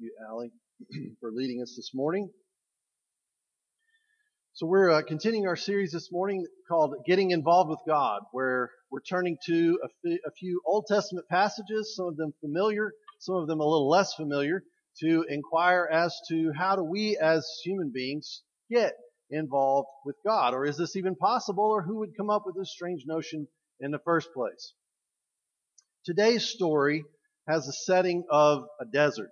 you, Allie, for leading us this morning. So we're uh, continuing our series this morning called Getting Involved with God, where we're turning to a, f- a few Old Testament passages, some of them familiar, some of them a little less familiar, to inquire as to how do we as human beings get involved with God, or is this even possible, or who would come up with this strange notion in the first place? Today's story has a setting of a desert.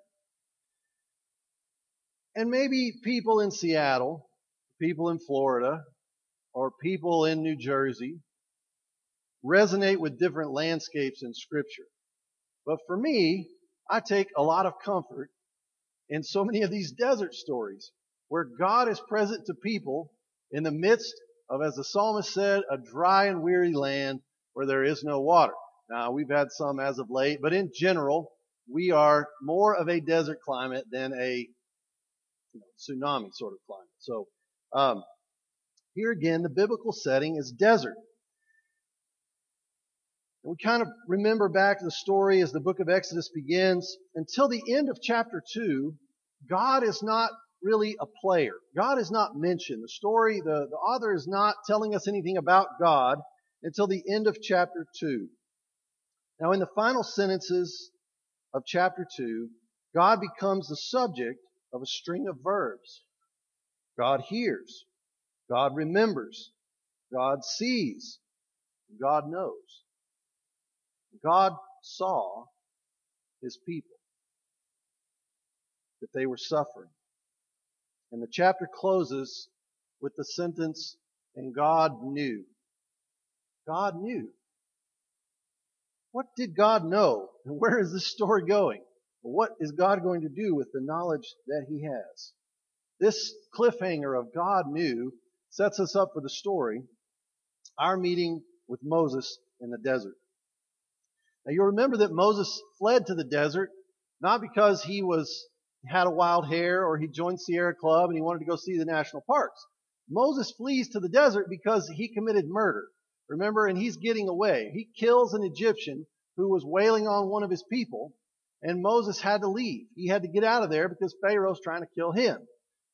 And maybe people in Seattle people in Florida or people in New Jersey resonate with different landscapes in scripture. But for me, I take a lot of comfort in so many of these desert stories where God is present to people in the midst of, as the psalmist said, a dry and weary land where there is no water. Now, we've had some as of late, but in general, we are more of a desert climate than a you know, tsunami sort of climate. So um, here again, the biblical setting is desert. And we kind of remember back to the story as the book of Exodus begins. Until the end of chapter 2, God is not really a player. God is not mentioned. The story, the, the author is not telling us anything about God until the end of chapter 2. Now, in the final sentences of chapter 2, God becomes the subject of a string of verbs. God hears. God remembers. God sees. God knows. God saw his people. That they were suffering. And the chapter closes with the sentence, and God knew. God knew. What did God know? And where is this story going? What is God going to do with the knowledge that he has? This cliffhanger of God knew sets us up for the story, our meeting with Moses in the desert. Now you'll remember that Moses fled to the desert not because he was had a wild hair or he joined Sierra Club and he wanted to go see the national parks. Moses flees to the desert because he committed murder. Remember, and he's getting away. He kills an Egyptian who was wailing on one of his people, and Moses had to leave. He had to get out of there because Pharaoh's trying to kill him.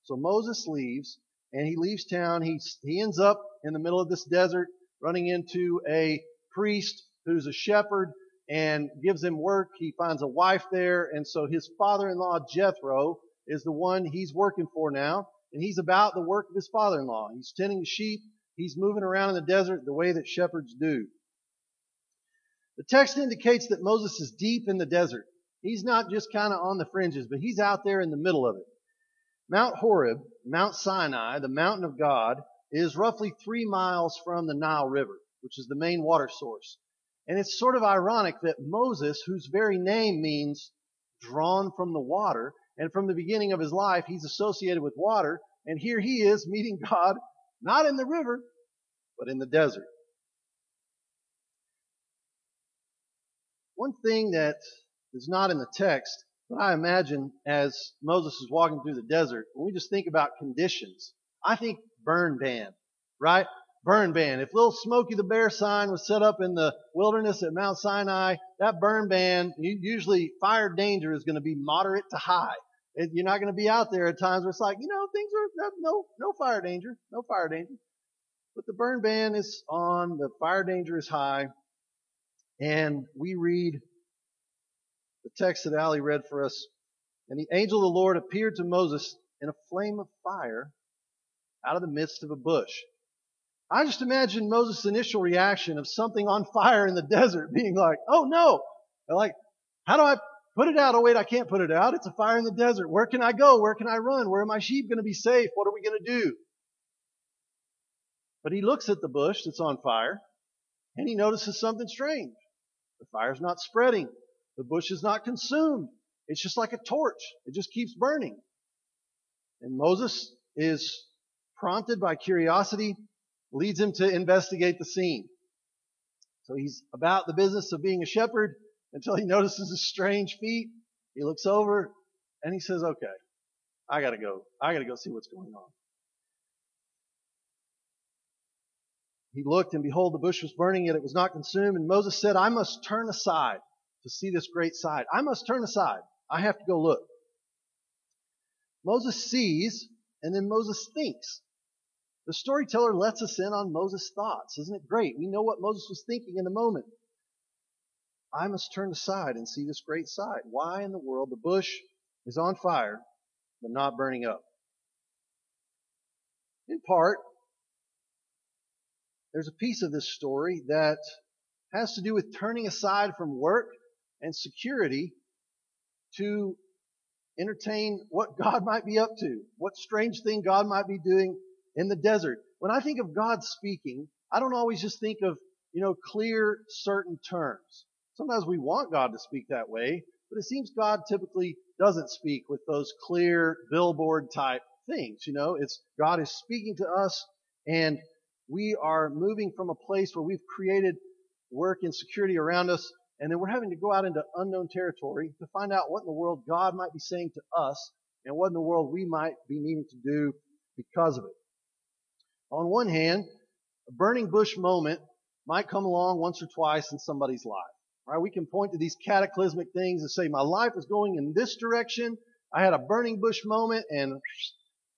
So Moses leaves, and he leaves town. He, he ends up in the middle of this desert running into a priest who's a shepherd and gives him work. He finds a wife there, and so his father-in-law Jethro is the one he's working for now, and he's about the work of his father-in-law. He's tending the sheep. He's moving around in the desert the way that shepherds do. The text indicates that Moses is deep in the desert. He's not just kind of on the fringes, but he's out there in the middle of it. Mount Horeb, Mount Sinai, the mountain of God, is roughly three miles from the Nile River, which is the main water source. And it's sort of ironic that Moses, whose very name means drawn from the water, and from the beginning of his life, he's associated with water, and here he is meeting God, not in the river, but in the desert. One thing that is not in the text but I imagine as Moses is walking through the desert, when we just think about conditions, I think burn ban, right? Burn ban. If little Smokey the Bear sign was set up in the wilderness at Mount Sinai, that burn ban, usually fire danger is going to be moderate to high. You're not going to be out there at times where it's like, you know, things are, no, no fire danger, no fire danger. But the burn ban is on, the fire danger is high, and we read the text that Ali read for us. And the angel of the Lord appeared to Moses in a flame of fire out of the midst of a bush. I just imagine Moses' initial reaction of something on fire in the desert being like, oh no! They're like, how do I put it out? Oh wait, I can't put it out. It's a fire in the desert. Where can I go? Where can I run? Where are my sheep going to be safe? What are we going to do? But he looks at the bush that's on fire and he notices something strange. The fire's not spreading. The bush is not consumed. It's just like a torch. It just keeps burning. And Moses is prompted by curiosity, leads him to investigate the scene. So he's about the business of being a shepherd until he notices a strange feat. He looks over and he says, okay, I gotta go. I gotta go see what's going on. He looked and behold, the bush was burning yet it was not consumed. And Moses said, I must turn aside to see this great sight. I must turn aside. I have to go look. Moses sees, and then Moses thinks. The storyteller lets us in on Moses' thoughts. Isn't it great? We know what Moses was thinking in the moment. I must turn aside and see this great sight. Why in the world the bush is on fire, but not burning up? In part, there's a piece of this story that has to do with turning aside from work and security to entertain what God might be up to, what strange thing God might be doing in the desert. When I think of God speaking, I don't always just think of, you know, clear, certain terms. Sometimes we want God to speak that way, but it seems God typically doesn't speak with those clear billboard type things. You know, it's God is speaking to us and we are moving from a place where we've created work and security around us and then we're having to go out into unknown territory to find out what in the world God might be saying to us and what in the world we might be needing to do because of it. On one hand, a burning bush moment might come along once or twice in somebody's life. Right? We can point to these cataclysmic things and say, my life is going in this direction. I had a burning bush moment and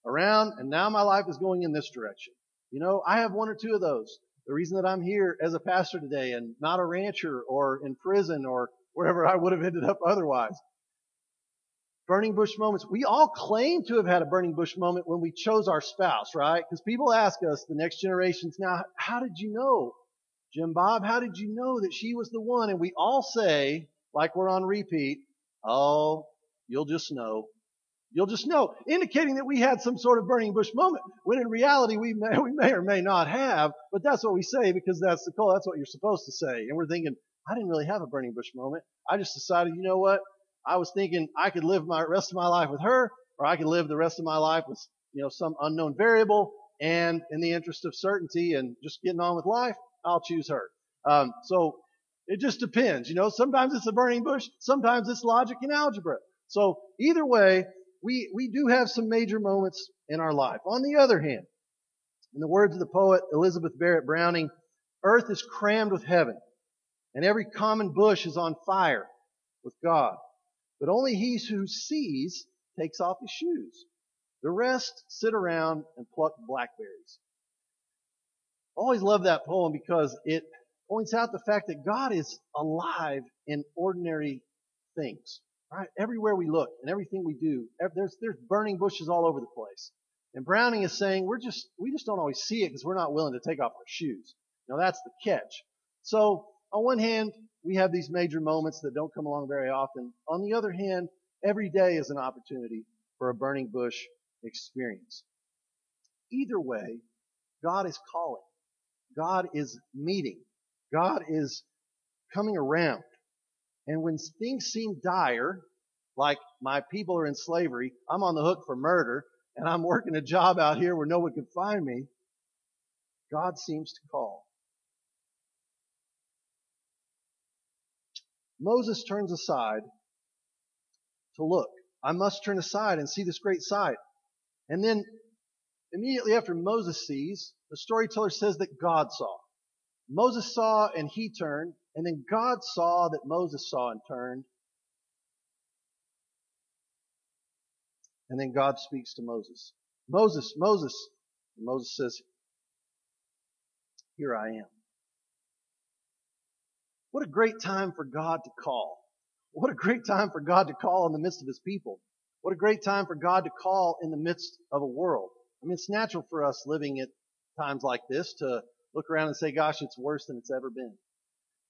around, and now my life is going in this direction. You know, I have one or two of those. The reason that I'm here as a pastor today and not a rancher or in prison or wherever I would have ended up otherwise. Burning bush moments. We all claim to have had a burning bush moment when we chose our spouse, right? Because people ask us, the next generations, now, how did you know? Jim Bob, how did you know that she was the one? And we all say, like we're on repeat, oh, you'll just know. You'll just know, indicating that we had some sort of burning bush moment, when in reality we may, we may or may not have, but that's what we say because that's the call. That's what you're supposed to say. And we're thinking, I didn't really have a burning bush moment. I just decided, you know what? I was thinking I could live my rest of my life with her, or I could live the rest of my life with, you know, some unknown variable. And in the interest of certainty and just getting on with life, I'll choose her. Um, so it just depends. You know, sometimes it's a burning bush, sometimes it's logic and algebra. So either way, we, we do have some major moments in our life. On the other hand, in the words of the poet Elizabeth Barrett Browning, earth is crammed with heaven, and every common bush is on fire with God. But only he who sees takes off his shoes. The rest sit around and pluck blackberries. I always love that poem because it points out the fact that God is alive in ordinary things. Right? Everywhere we look and everything we do, there's, there's burning bushes all over the place. And Browning is saying we're just, we just don't always see it because we're not willing to take off our shoes. Now that's the catch. So on one hand, we have these major moments that don't come along very often. On the other hand, every day is an opportunity for a burning bush experience. Either way, God is calling. God is meeting. God is coming around. And when things seem dire, like my people are in slavery, I'm on the hook for murder, and I'm working a job out here where no one can find me, God seems to call. Moses turns aside to look. I must turn aside and see this great sight. And then immediately after Moses sees, the storyteller says that God saw. Moses saw and he turned, and then God saw that Moses saw and turned. And then God speaks to Moses. Moses, Moses. And Moses says, Here I am. What a great time for God to call. What a great time for God to call in the midst of his people. What a great time for God to call in the midst of a world. I mean, it's natural for us living at times like this to look around and say, gosh, it's worse than it's ever been.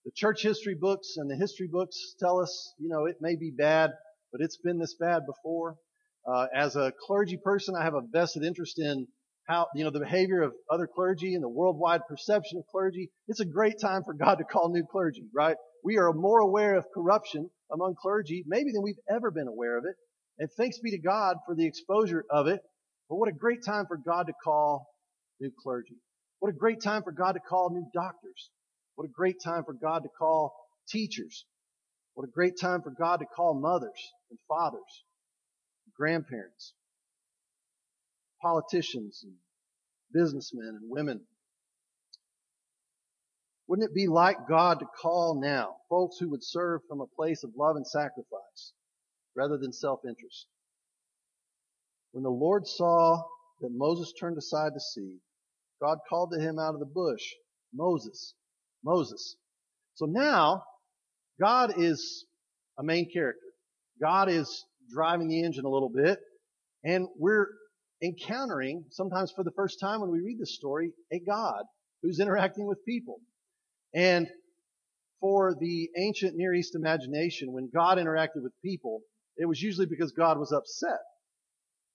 The church history books and the history books tell us, you know, it may be bad, but it's been this bad before. Uh, as a clergy person, I have a vested interest in how, you know, the behavior of other clergy and the worldwide perception of clergy. It's a great time for God to call new clergy, right? We are more aware of corruption among clergy, maybe than we've ever been aware of it. And thanks be to God for the exposure of it. But what a great time for God to call new clergy. What a great time for God to call new doctors. What a great time for God to call teachers. What a great time for God to call mothers and fathers, and grandparents, politicians and businessmen and women. Wouldn't it be like God to call now folks who would serve from a place of love and sacrifice rather than self-interest? When the Lord saw that Moses turned aside to see, God called to him out of the bush, Moses, Moses. So now, God is a main character. God is driving the engine a little bit, and we're encountering, sometimes for the first time when we read this story, a God who's interacting with people. And for the ancient Near East imagination, when God interacted with people, it was usually because God was upset.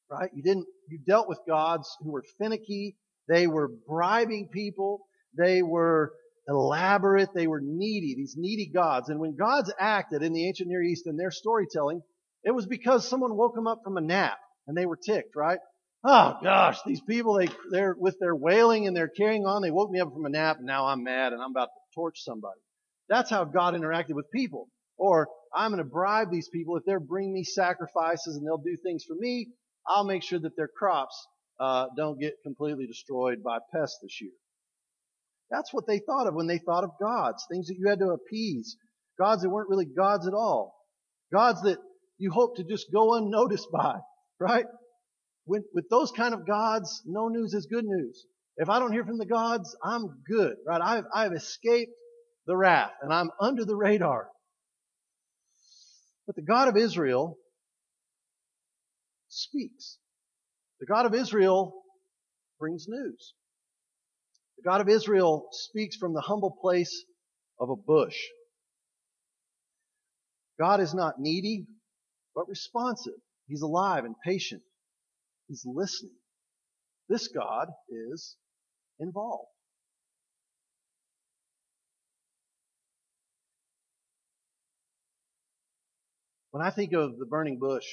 Right? You didn't, you dealt with gods who were finicky, they were bribing people, they were elaborate, they were needy, these needy gods. And when gods acted in the ancient Near East in their storytelling, it was because someone woke them up from a nap and they were ticked, right? Oh gosh, these people, they, they're with their wailing and they're carrying on. They woke me up from a nap and now I'm mad and I'm about to torch somebody. That's how God interacted with people. Or I'm going to bribe these people. If they're bring me sacrifices and they'll do things for me, I'll make sure that their crops uh, don't get completely destroyed by pests this year. That's what they thought of when they thought of gods, things that you had to appease, gods that weren't really gods at all, gods that you hope to just go unnoticed by, right? When, with those kind of gods, no news is good news. If I don't hear from the gods, I'm good, right? I've, I've escaped the wrath and I'm under the radar. But the God of Israel speaks. The God of Israel brings news. The God of Israel speaks from the humble place of a bush. God is not needy, but responsive. He's alive and patient. He's listening. This God is involved. When I think of the burning bush,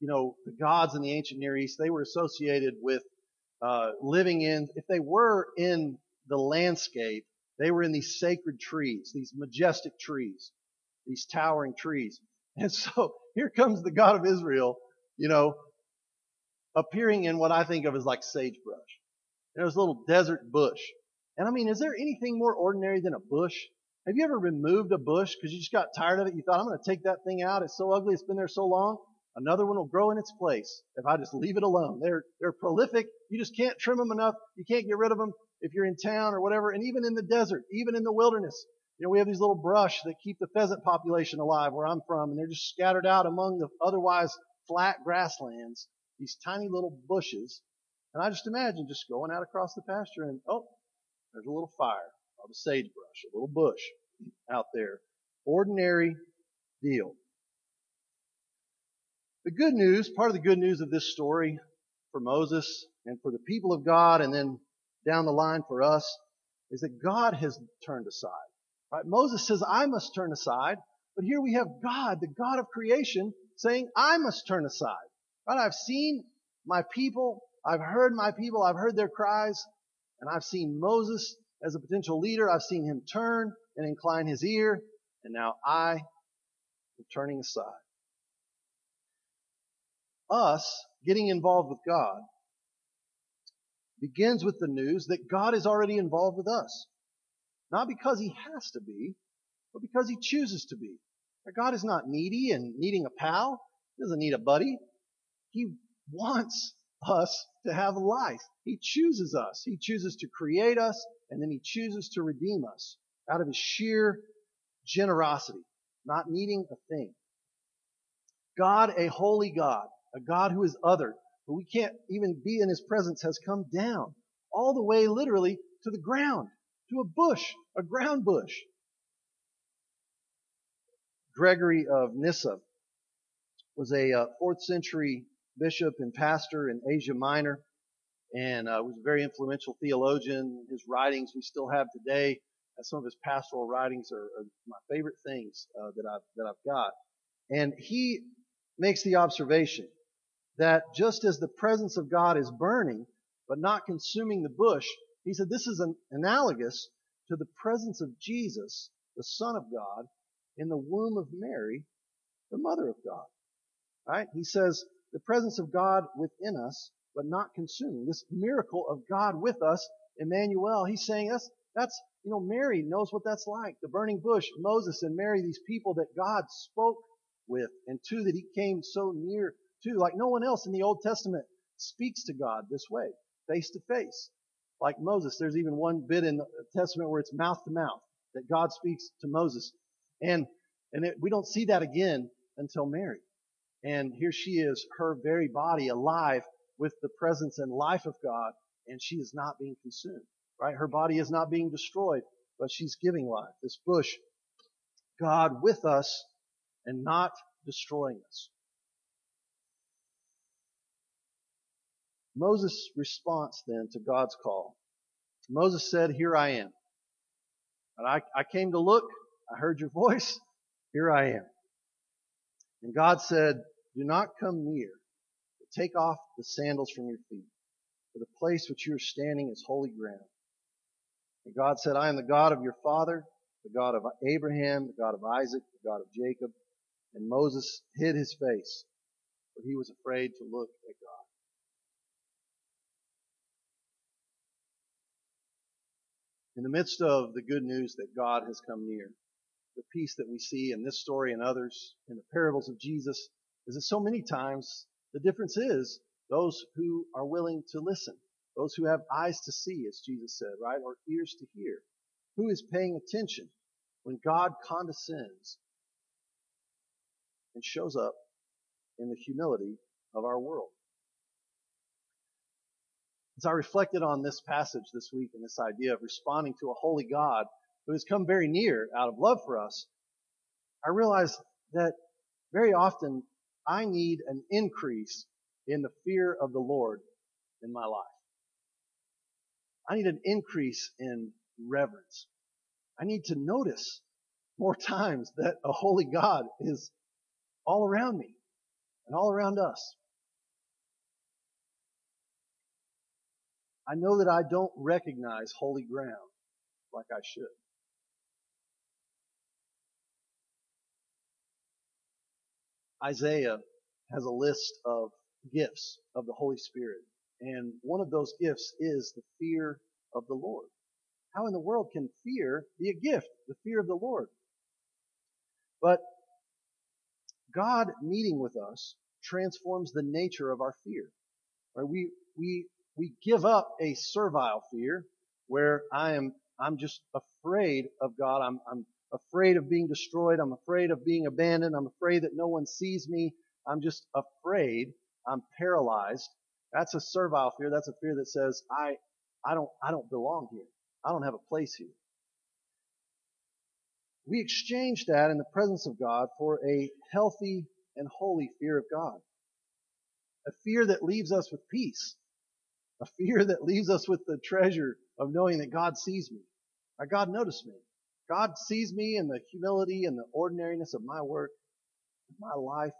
you know, the gods in the ancient Near East, they were associated with uh, living in, if they were in the landscape, they were in these sacred trees, these majestic trees, these towering trees. And so here comes the God of Israel, you know, appearing in what I think of as like sagebrush. There's a little desert bush. And I mean, is there anything more ordinary than a bush? Have you ever removed a bush because you just got tired of it? You thought, I'm going to take that thing out. It's so ugly. It's been there so long. Another one will grow in its place if I just leave it alone. They're, they're prolific. You just can't trim them enough. You can't get rid of them if you're in town or whatever. And even in the desert, even in the wilderness, you know, we have these little brush that keep the pheasant population alive where I'm from, and they're just scattered out among the otherwise flat grasslands, these tiny little bushes. And I just imagine just going out across the pasture and, oh, there's a little fire of a sagebrush, a little bush out there. Ordinary deal. The good news, part of the good news of this story for Moses and for the people of God and then down the line for us is that God has turned aside. Right? Moses says, I must turn aside. But here we have God, the God of creation, saying, I must turn aside. Right? I've seen my people. I've heard my people. I've heard their cries. And I've seen Moses as a potential leader. I've seen him turn and incline his ear. And now I am turning aside. Us getting involved with God begins with the news that God is already involved with us. Not because he has to be, but because he chooses to be. God is not needy and needing a pal. He doesn't need a buddy. He wants us to have life. He chooses us. He chooses to create us and then he chooses to redeem us out of his sheer generosity, not needing a thing. God, a holy God, a God who is other, who we can't even be in his presence, has come down all the way literally to the ground, to a bush, a ground bush. Gregory of Nyssa was a uh, fourth century bishop and pastor in Asia Minor and uh, was a very influential theologian. His writings we still have today. Some of his pastoral writings are, are my favorite things uh, that I've that I've got. And he makes the observation that just as the presence of God is burning but not consuming the bush, he said this is an analogous to the presence of Jesus, the Son of God, in the womb of Mary, the Mother of God. Right? He says the presence of God within us but not consuming. This miracle of God with us, Emmanuel, he's saying that's, that's, you know, Mary knows what that's like. The burning bush, Moses and Mary, these people that God spoke with and to that he came so near too. Like no one else in the Old Testament speaks to God this way, face to face. Like Moses, there's even one bit in the Testament where it's mouth to mouth that God speaks to Moses. And, and it, we don't see that again until Mary. And here she is, her very body alive with the presence and life of God, and she is not being consumed, right? Her body is not being destroyed, but she's giving life. This bush, God with us and not destroying us. Moses' response then to God's call. Moses said, Here I am. And I, I came to look, I heard your voice, here I am. And God said, Do not come near, but take off the sandals from your feet, for the place which you are standing is holy ground. And God said, I am the God of your father, the God of Abraham, the God of Isaac, the God of Jacob. And Moses hid his face, for he was afraid to look at God. In the midst of the good news that God has come near, the piece that we see in this story and others in the parables of Jesus is that so many times the difference is those who are willing to listen, those who have eyes to see, as Jesus said, right, or ears to hear. Who is paying attention when God condescends and shows up in the humility of our world? As I reflected on this passage this week and this idea of responding to a holy God who has come very near out of love for us, I realized that very often I need an increase in the fear of the Lord in my life. I need an increase in reverence. I need to notice more times that a holy God is all around me and all around us. I know that I don't recognize holy ground like I should. Isaiah has a list of gifts of the Holy Spirit. And one of those gifts is the fear of the Lord. How in the world can fear be a gift? The fear of the Lord. But God meeting with us transforms the nature of our fear. Right? We, we, we give up a servile fear where I am, I'm just afraid of God. I'm, I'm afraid of being destroyed. I'm afraid of being abandoned. I'm afraid that no one sees me. I'm just afraid. I'm paralyzed. That's a servile fear. That's a fear that says, I, I don't, I don't belong here. I don't have a place here. We exchange that in the presence of God for a healthy and holy fear of God. A fear that leaves us with peace. A fear that leaves us with the treasure of knowing that God sees me. Or God noticed me. God sees me in the humility and the ordinariness of my work, my life,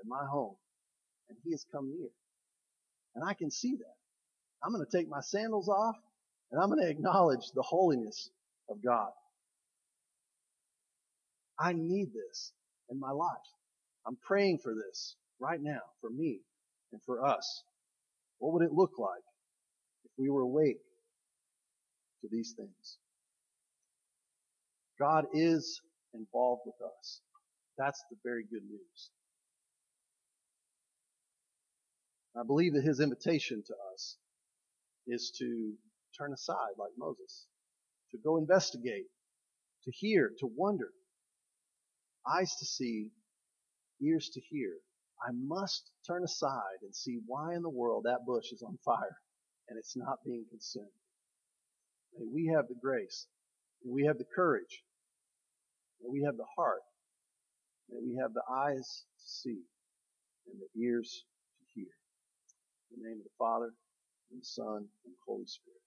and my home. And He has come near. And I can see that. I'm going to take my sandals off and I'm going to acknowledge the holiness of God. I need this in my life. I'm praying for this right now for me and for us. What would it look like we were awake to these things? God is involved with us. That's the very good news. I believe that his invitation to us is to turn aside like Moses, to go investigate, to hear, to wonder, eyes to see, ears to hear. I must turn aside and see why in the world that bush is on fire and it's not being consumed. May we have the grace May we have the courage. May we have the heart. May we have the eyes to see and the ears to hear. In the name of the Father, and the Son, and the Holy Spirit.